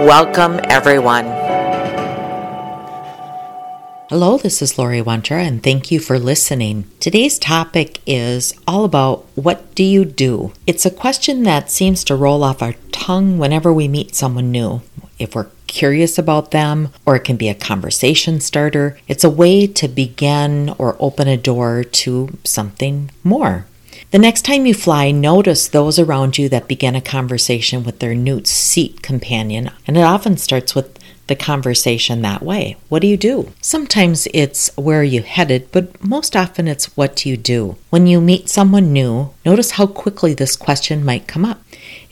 Welcome, everyone. Hello, this is Lori Wondra, and thank you for listening. Today's topic is all about what do you do? It's a question that seems to roll off our tongue whenever we meet someone new. If we're curious about them, or it can be a conversation starter, it's a way to begin or open a door to something more. The next time you fly, notice those around you that begin a conversation with their new seat companion, and it often starts with the conversation that way. What do you do? Sometimes it's where are you headed, but most often it's what do you do? When you meet someone new, notice how quickly this question might come up.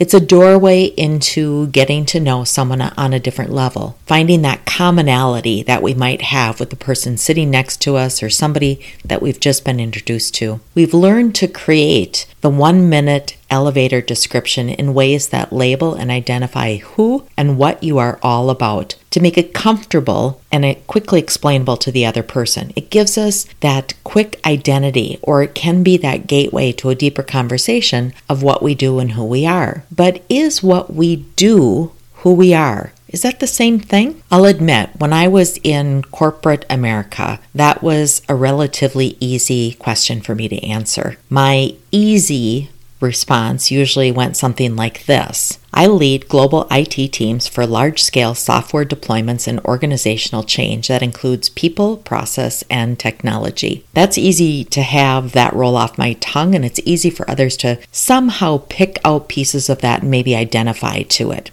It's a doorway into getting to know someone on a different level, finding that commonality that we might have with the person sitting next to us or somebody that we've just been introduced to. We've learned to create the one minute elevator description in ways that label and identify who and what you are all about to make it comfortable and quickly explainable to the other person. It gives us that quick identity, or it can be that gateway to a deeper conversation of what we do and who we are. But is what we do who we are? Is that the same thing? I'll admit, when I was in corporate America, that was a relatively easy question for me to answer. My easy response usually went something like this I lead global IT teams for large scale software deployments and organizational change that includes people, process, and technology. That's easy to have that roll off my tongue, and it's easy for others to somehow pick out pieces of that and maybe identify to it.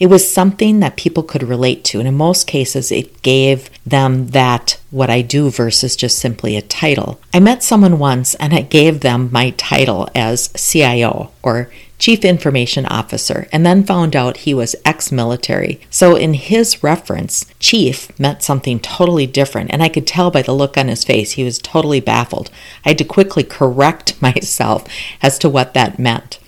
It was something that people could relate to, and in most cases, it gave them that what I do versus just simply a title. I met someone once and I gave them my title as CIO or Chief Information Officer, and then found out he was ex military. So, in his reference, chief meant something totally different, and I could tell by the look on his face he was totally baffled. I had to quickly correct myself as to what that meant.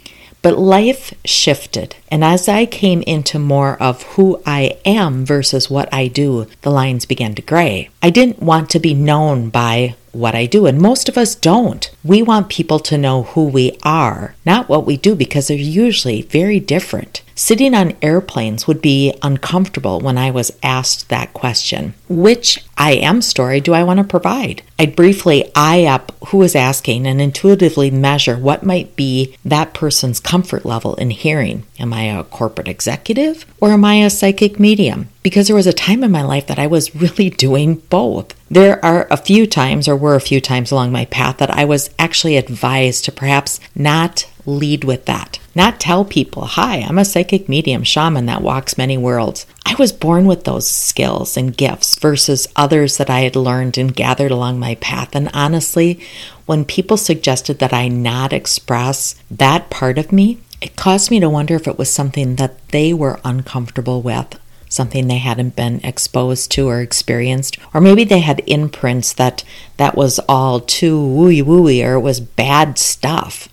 But life shifted, and as I came into more of who I am versus what I do, the lines began to gray. I didn't want to be known by what I do, and most of us don't. We want people to know who we are, not what we do, because they're usually very different. Sitting on airplanes would be uncomfortable when I was asked that question. Which I am story do I want to provide? I'd briefly eye up who was asking and intuitively measure what might be that person's comfort level in hearing. Am I a corporate executive or am I a psychic medium? Because there was a time in my life that I was really doing both. There are a few times, or were a few times along my path, that I was actually advised to perhaps not lead with that. Not tell people, hi, I'm a psychic medium shaman that walks many worlds. I was born with those skills and gifts versus others that I had learned and gathered along my path. And honestly, when people suggested that I not express that part of me, it caused me to wonder if it was something that they were uncomfortable with, something they hadn't been exposed to or experienced, or maybe they had imprints that that was all too wooey wooey or it was bad stuff.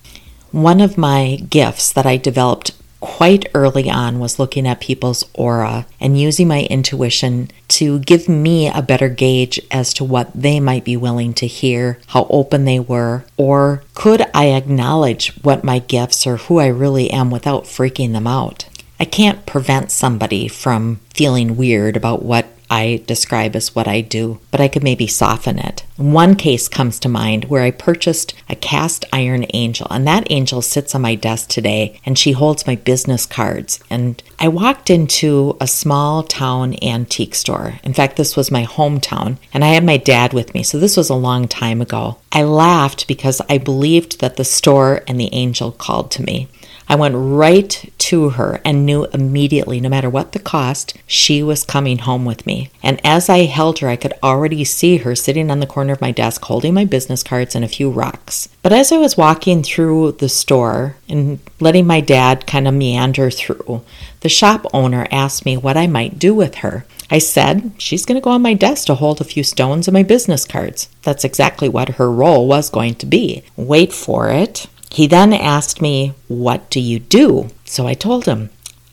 One of my gifts that I developed quite early on was looking at people's aura and using my intuition to give me a better gauge as to what they might be willing to hear, how open they were, or could I acknowledge what my gifts are or who I really am without freaking them out. I can't prevent somebody from feeling weird about what I describe as what I do, but I could maybe soften it. One case comes to mind where I purchased a cast iron angel, and that angel sits on my desk today, and she holds my business cards. And I walked into a small town antique store. In fact, this was my hometown, and I had my dad with me, so this was a long time ago. I laughed because I believed that the store and the angel called to me. I went right to her and knew immediately, no matter what the cost, she was coming home with me. And as I held her, I could already see her sitting on the corner of my desk holding my business cards and a few rocks. But as I was walking through the store and letting my dad kind of meander through, the shop owner asked me what I might do with her. I said, She's going to go on my desk to hold a few stones and my business cards. That's exactly what her role was going to be. Wait for it. He then asked me, What do you do? So I told him,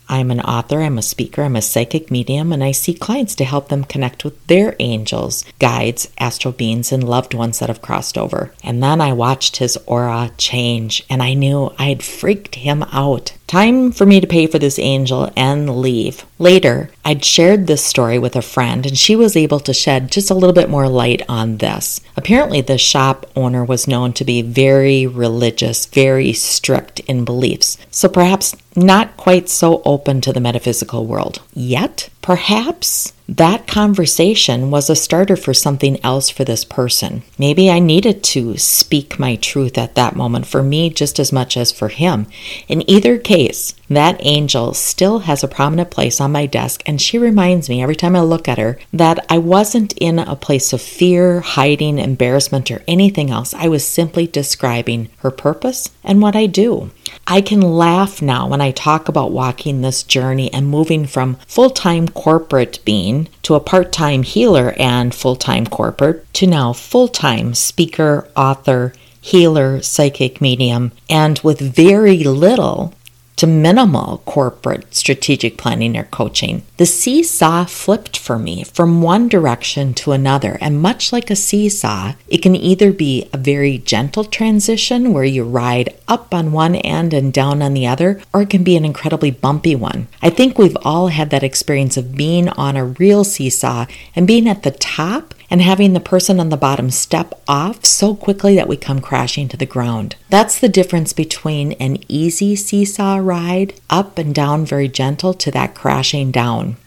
I'm an author, I'm a speaker, I'm a psychic medium, and I see clients to help them connect with their angels, guides, astral beings, and loved ones that have crossed over. And then I watched his aura change, and I knew I had freaked him out. Time for me to pay for this angel and leave. Later, I'd shared this story with a friend, and she was able to shed just a little bit more light on this. Apparently, the shop owner was known to be very religious, very strict in beliefs, so perhaps not quite so open to the metaphysical world. Yet, perhaps that conversation was a starter for something else for this person. Maybe I needed to speak my truth at that moment for me just as much as for him. In either case, that angel still has a prominent place on my desk, and she reminds me every time I look at her that I wasn't in a place of fear, hiding, embarrassment, or anything else. I was simply describing her purpose and what I do. I can laugh now when I talk about walking this journey and moving from full time corporate being to a part time healer and full time corporate to now full time speaker, author, healer, psychic medium, and with very little to minimal corporate strategic planning or coaching. The seesaw flipped for me from one direction to another, and much like a seesaw, it can either be a very gentle transition where you ride up on one end and down on the other, or it can be an incredibly bumpy one. I think we've all had that experience of being on a real seesaw and being at the top and having the person on the bottom step off so quickly that we come crashing to the ground. That's the difference between an easy seesaw ride, up and down very gentle, to that crashing down.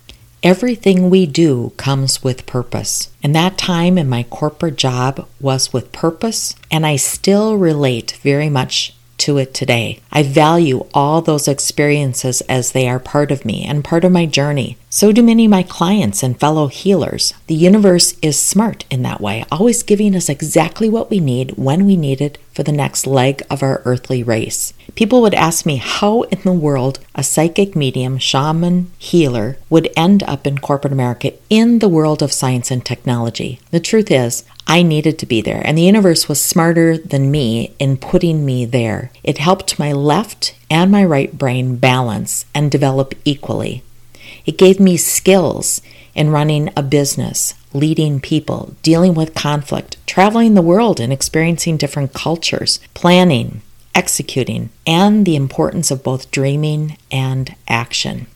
Everything we do comes with purpose. And that time in my corporate job was with purpose, and I still relate very much to it today. I value all those experiences as they are part of me and part of my journey. So do many of my clients and fellow healers. The universe is smart in that way, always giving us exactly what we need when we need it for the next leg of our earthly race. People would ask me how in the world a psychic medium, shaman, healer would end up in corporate America in the world of science and technology. The truth is, I needed to be there, and the universe was smarter than me in putting me there. It helped my left and my right brain balance and develop equally. It gave me skills in running a business, leading people, dealing with conflict, traveling the world and experiencing different cultures, planning, executing, and the importance of both dreaming and action.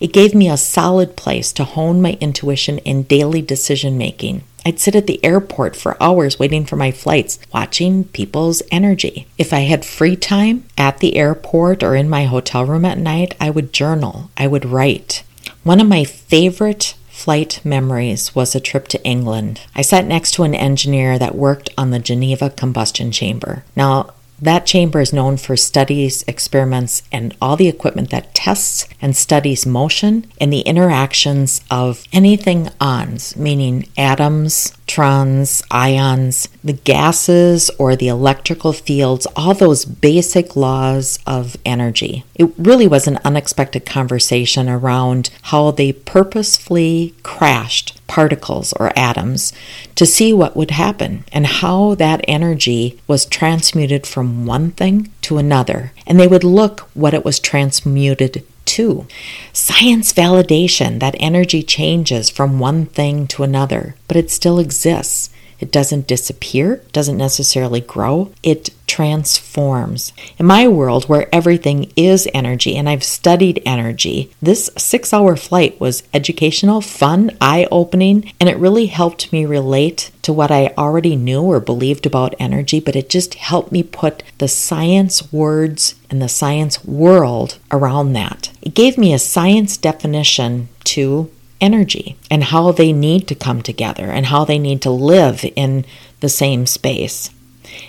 It gave me a solid place to hone my intuition in daily decision making. I'd sit at the airport for hours waiting for my flights, watching people's energy. If I had free time at the airport or in my hotel room at night, I would journal, I would write. One of my favorite flight memories was a trip to England. I sat next to an engineer that worked on the Geneva combustion chamber. Now, that chamber is known for studies, experiments, and all the equipment that tests and studies motion and the interactions of anything ons, meaning atoms, electrons, ions, the gases or the electrical fields, all those basic laws of energy. It really was an unexpected conversation around how they purposefully crashed particles or atoms to see what would happen and how that energy was transmuted from one thing to another. And they would look what it was transmuted too. Science validation that energy changes from one thing to another, but it still exists. It doesn't disappear, doesn't necessarily grow, it transforms. In my world, where everything is energy, and I've studied energy, this six hour flight was educational, fun, eye opening, and it really helped me relate to what I already knew or believed about energy, but it just helped me put the science words and the science world around that. It gave me a science definition to energy and how they need to come together and how they need to live in the same space.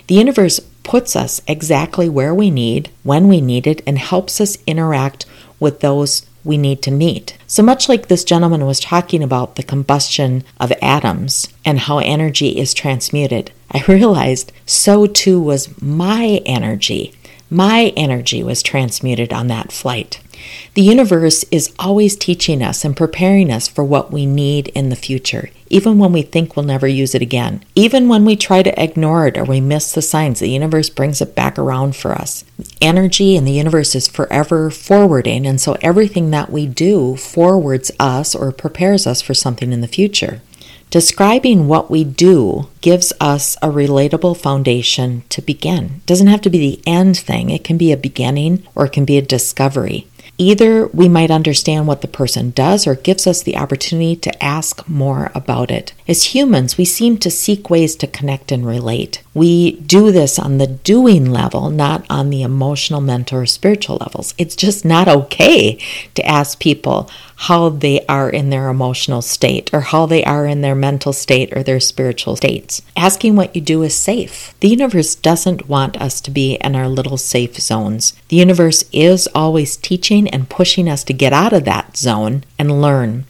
The universe puts us exactly where we need, when we need it, and helps us interact with those we need to meet. So much like this gentleman was talking about the combustion of atoms and how energy is transmuted, I realized so too was my energy. My energy was transmuted on that flight. The universe is always teaching us and preparing us for what we need in the future, even when we think we'll never use it again. Even when we try to ignore it or we miss the signs, the universe brings it back around for us. Energy in the universe is forever forwarding, and so everything that we do forwards us or prepares us for something in the future. Describing what we do gives us a relatable foundation to begin. It doesn't have to be the end thing, it can be a beginning or it can be a discovery. Either we might understand what the person does or gives us the opportunity to ask more about it. As humans, we seem to seek ways to connect and relate. We do this on the doing level, not on the emotional, mental, or spiritual levels. It's just not okay to ask people how they are in their emotional state or how they are in their mental state or their spiritual states. Asking what you do is safe. The universe doesn't want us to be in our little safe zones. The universe is always teaching and pushing us to get out of that zone and learn.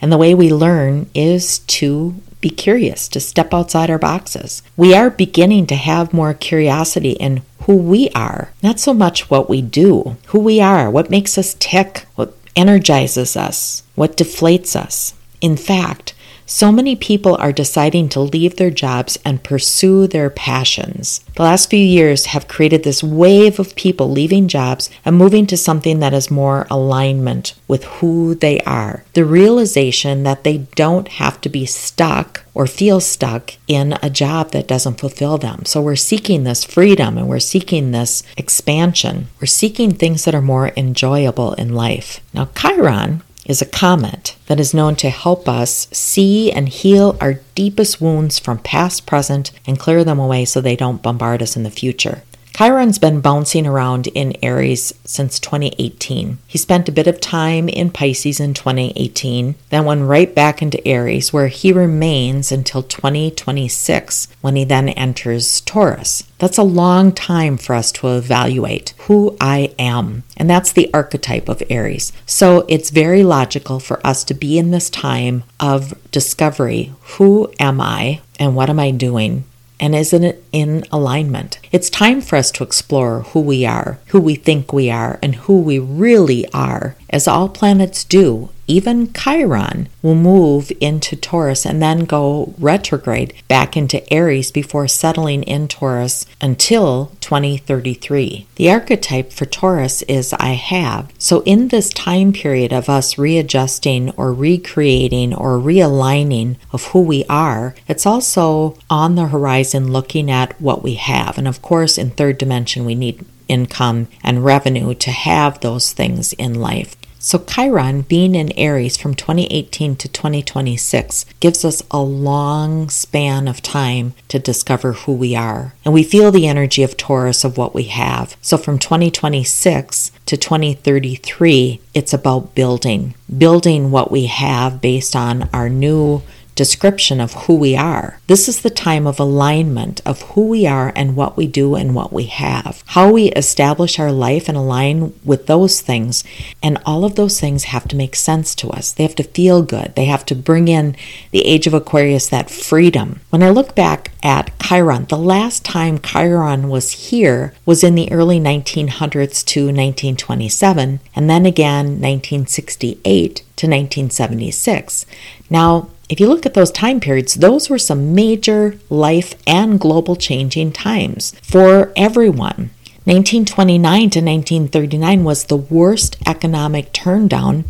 And the way we learn is to be curious, to step outside our boxes. We are beginning to have more curiosity in who we are, not so much what we do, who we are, what makes us tick, what energizes us, what deflates us. In fact, so many people are deciding to leave their jobs and pursue their passions. The last few years have created this wave of people leaving jobs and moving to something that is more alignment with who they are. The realization that they don't have to be stuck or feel stuck in a job that doesn't fulfill them. So we're seeking this freedom and we're seeking this expansion. We're seeking things that are more enjoyable in life. Now, Chiron is a comet that is known to help us see and heal our deepest wounds from past, present, and clear them away so they don't bombard us in the future. Chiron's been bouncing around in Aries since 2018. He spent a bit of time in Pisces in 2018, then went right back into Aries, where he remains until 2026, when he then enters Taurus. That's a long time for us to evaluate who I am. And that's the archetype of Aries. So it's very logical for us to be in this time of discovery. Who am I and what am I doing? And isn't it in alignment? It's time for us to explore who we are, who we think we are, and who we really are, as all planets do even Chiron will move into Taurus and then go retrograde back into Aries before settling in Taurus until 2033. The archetype for Taurus is I have. So, in this time period of us readjusting or recreating or realigning of who we are, it's also on the horizon looking at what we have. And of course, in third dimension, we need income and revenue to have those things in life. So, Chiron being in Aries from 2018 to 2026 gives us a long span of time to discover who we are. And we feel the energy of Taurus of what we have. So, from 2026 to 2033, it's about building, building what we have based on our new description of who we are. This is the time of alignment of who we are and what we do and what we have. How we establish our life and align with those things. And all of those things have to make sense to us. They have to feel good. They have to bring in the age of Aquarius, that freedom. When I look back at Chiron, the last time Chiron was here was in the early 1900s to 1927, and then again 1968 to 1976. Now, if you look at those time periods, those were some major life and global changing times for everyone. 1929 to 1939 was the worst economic turndown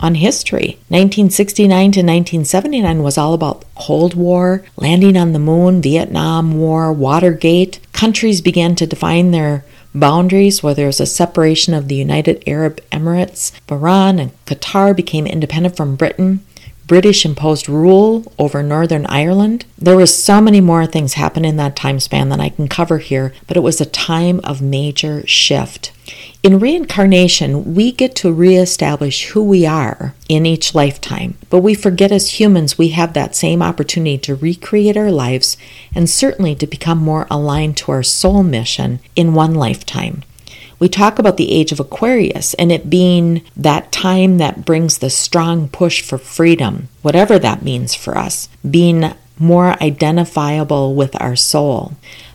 on history. 1969 to 1979 was all about Cold War, landing on the moon, Vietnam War, Watergate. Countries began to define their boundaries where there was a separation of the United Arab Emirates. Bahrain and Qatar became independent from Britain. British imposed rule over Northern Ireland. There was so many more things happen in that time span than I can cover here, but it was a time of major shift. In reincarnation, we get to reestablish who we are in each lifetime, but we forget as humans we have that same opportunity to recreate our lives and certainly to become more aligned to our soul mission in one lifetime we talk about the age of Aquarius and it being that time that brings the strong push for freedom, whatever that means for us, being more identifiable with our soul.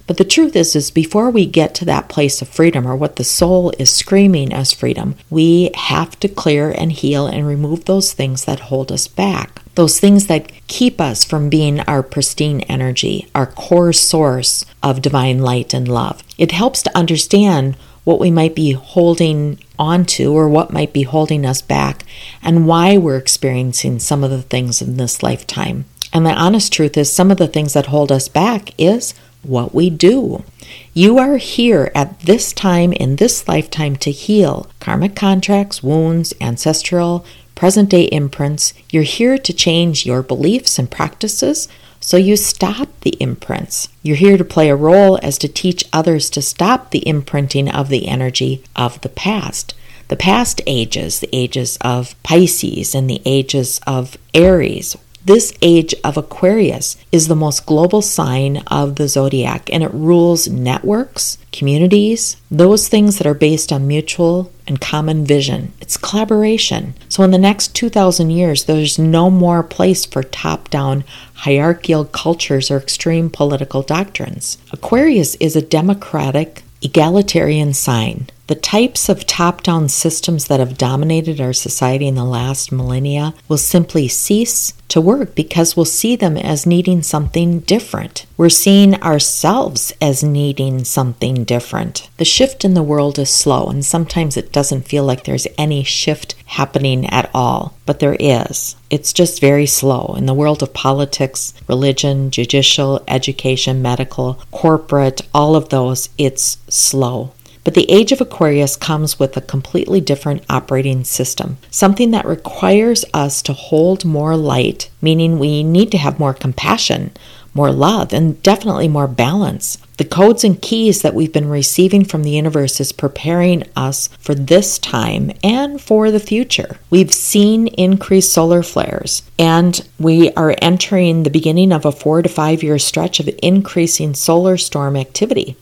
But the truth is is before we get to that place of freedom or what the soul is screaming as freedom, we have to clear and heal and remove those things that hold us back. Those things that keep us from being our pristine energy, our core source of divine light and love. It helps to understand what we might be holding onto or what might be holding us back and why we're experiencing some of the things in this lifetime. And the honest truth is, some of the things that hold us back is what we do. You are here at this time in this lifetime to heal karmic contracts, wounds, ancestral, present day imprints. You're here to change your beliefs and practices so you stop the imprints. You're here to play a role as to teach others to stop the imprinting of the energy of the past. The past ages, the ages of Pisces and the ages of Aries, this age of Aquarius is the most global sign of the zodiac and it rules networks, communities, those things that are based on mutual and common vision. It's collaboration. So, in the next 2,000 years, there's no more place for top down hierarchical cultures or extreme political doctrines. Aquarius is a democratic, egalitarian sign. The types of top down systems that have dominated our society in the last millennia will simply cease to work because we'll see them as needing something different. We're seeing ourselves as needing something different. The shift in the world is slow, and sometimes it doesn't feel like there's any shift happening at all, but there is. It's just very slow. In the world of politics, religion, judicial, education, medical, corporate, all of those, it's slow. But the age of Aquarius comes with a completely different operating system, something that requires us to hold more light, meaning we need to have more compassion, more love, and definitely more balance. The codes and keys that we've been receiving from the universe is preparing us for this time and for the future. We've seen increased solar flares, and we are entering the beginning of a four to five year stretch of increasing solar storm activity.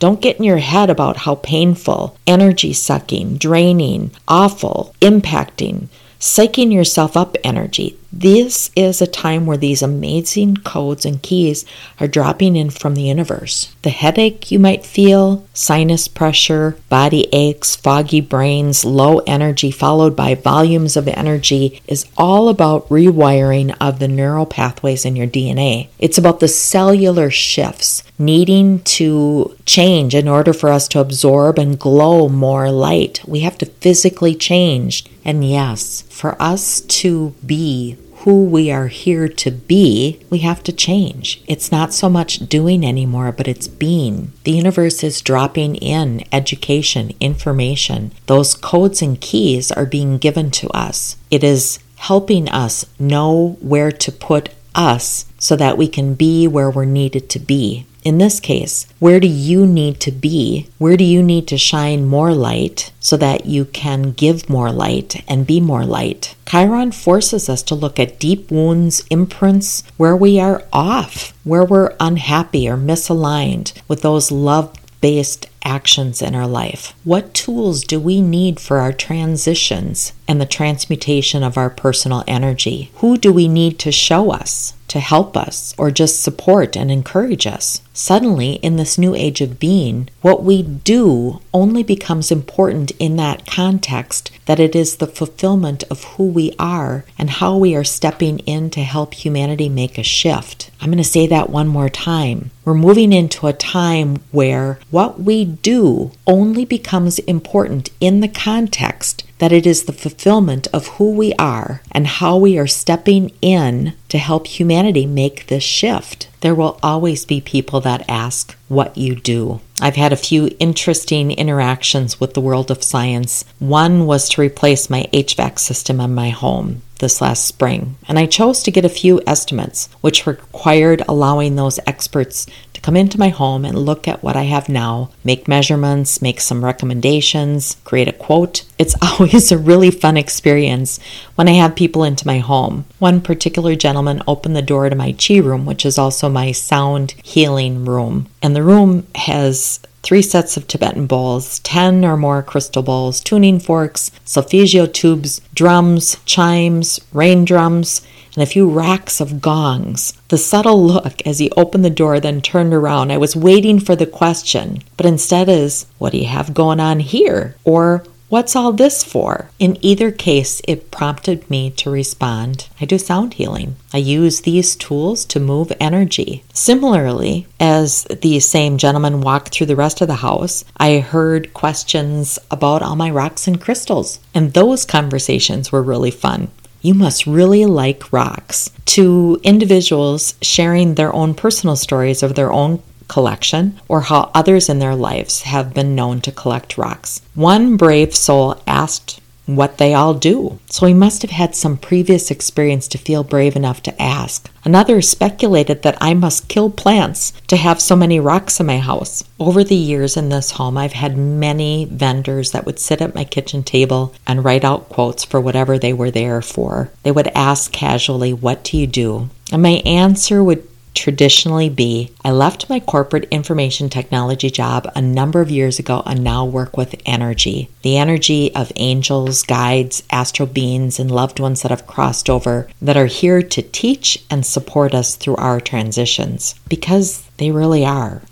Don't get in your head about how painful, energy sucking, draining, awful, impacting, psyching yourself up energy. This is a time where these amazing codes and keys are dropping in from the universe. The headache you might feel, sinus pressure, body aches, foggy brains, low energy, followed by volumes of energy, is all about rewiring of the neural pathways in your DNA. It's about the cellular shifts needing to change in order for us to absorb and glow more light. We have to physically change. And yes, for us to be who we are here to be, we have to change. It's not so much doing anymore, but it's being. The universe is dropping in education, information. Those codes and keys are being given to us. It is helping us know where to put us so that we can be where we're needed to be. In this case, where do you need to be? Where do you need to shine more light so that you can give more light and be more light? Chiron forces us to look at deep wounds, imprints, where we are off, where we're unhappy or misaligned with those love based actions in our life. What tools do we need for our transitions and the transmutation of our personal energy? Who do we need to show us? To help us or just support and encourage us. Suddenly, in this new age of being, what we do only becomes important in that context that it is the fulfillment of who we are and how we are stepping in to help humanity make a shift. I'm going to say that one more time. We're moving into a time where what we do only becomes important in the context that it is the fulfillment of who we are and how we are stepping in to help humanity make this shift. There will always be people that ask what you do. I've had a few interesting interactions with the world of science. One was to replace my HVAC system in my home this last spring, and I chose to get a few estimates, which required allowing those experts come into my home and look at what I have now, make measurements, make some recommendations, create a quote. It's always a really fun experience when I have people into my home. One particular gentleman opened the door to my chi room, which is also my sound healing room, and the room has three sets of Tibetan bowls, 10 or more crystal bowls, tuning forks, solfeggio tubes, drums, chimes, rain drums, and a few racks of gongs. The subtle look as he opened the door, then turned around. I was waiting for the question, but instead is, What do you have going on here? Or, What's all this for? In either case, it prompted me to respond. I do sound healing. I use these tools to move energy. Similarly, as the same gentleman walked through the rest of the house, I heard questions about all my rocks and crystals. And those conversations were really fun. You must really like rocks. To individuals sharing their own personal stories of their own collection or how others in their lives have been known to collect rocks. One brave soul asked what they all do, so he must have had some previous experience to feel brave enough to ask. Another speculated that I must kill plants to have so many rocks in my house. Over the years in this home, I've had many vendors that would sit at my kitchen table and write out quotes for whatever they were there for. They would ask casually, What do you do? And my answer would traditionally be I left my corporate information technology job a number of years ago and now work with energy. The energy of angels, guides, astral beings, and loved ones that have crossed over that are here to teach and support us through our transitions because they really are.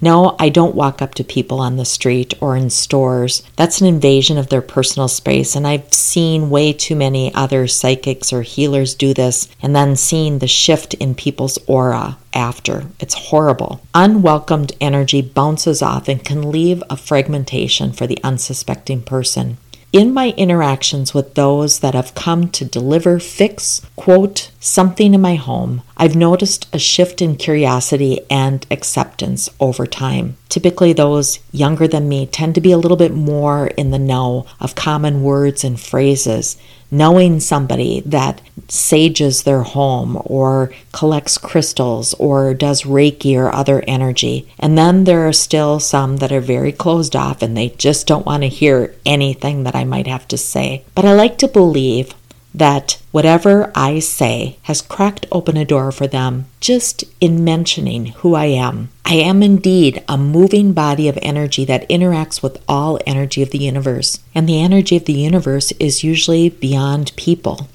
No, I don't walk up to people on the street or in stores. That's an invasion of their personal space, and I've seen way too many other psychics or healers do this and then seen the shift in people's aura after. It's horrible. Unwelcomed energy bounces off and can leave a fragmentation for the unsuspecting person in my interactions with those that have come to deliver, fix, quote, something in my home, I've noticed a shift in curiosity and acceptance over time. Typically, those younger than me tend to be a little bit more in the know of common words and phrases knowing somebody that sages their home or collects crystals or does Reiki or other energy. And then there are still some that are very closed off and they just don't want to hear anything that I might have to say. But I like to believe that whatever I say has cracked open a door for them just in mentioning who I am. I am indeed a moving body of energy that interacts with all energy of the universe, and the energy of the universe is usually beyond people.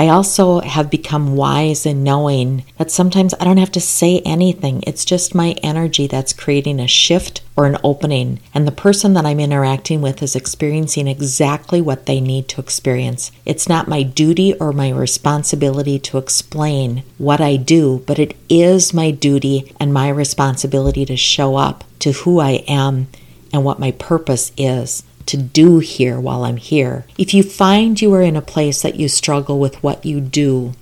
I also have become wise in knowing that sometimes I don't have to say anything. It's just my energy that's creating a shift or an opening, and the person that I'm interacting with is experiencing exactly what they need to experience. It's not my duty or my responsibility to explain what I do, but it is my duty and my responsibility to show up to who I am and what my purpose is to do here while I'm here. If you find you are in a place that you struggle with what you do,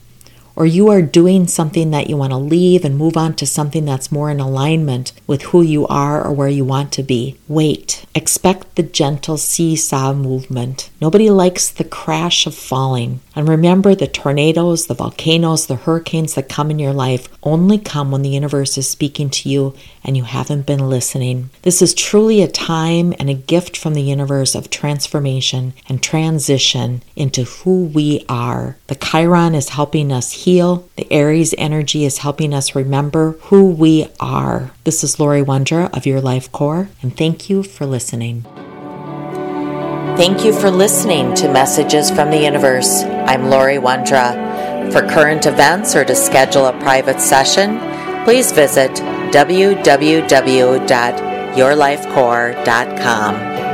or you are doing something that you want to leave and move on to something that's more in alignment with who you are or where you want to be, wait. Expect the gentle seesaw movement. Nobody likes the crash of falling. And remember the tornadoes, the volcanoes, the hurricanes that come in your life only come when the universe is speaking to you and you haven't been listening. This is truly a time and a gift from the universe of transformation and transition into who we are. The Chiron is helping us heal, the Aries energy is helping us remember who we are. This is Lori Wondra of Your Life Core, and thank you for listening. Thank you for listening to Messages from the Universe. I'm Lori Wondra. For current events or to schedule a private session, please visit www.yourlifecore.com.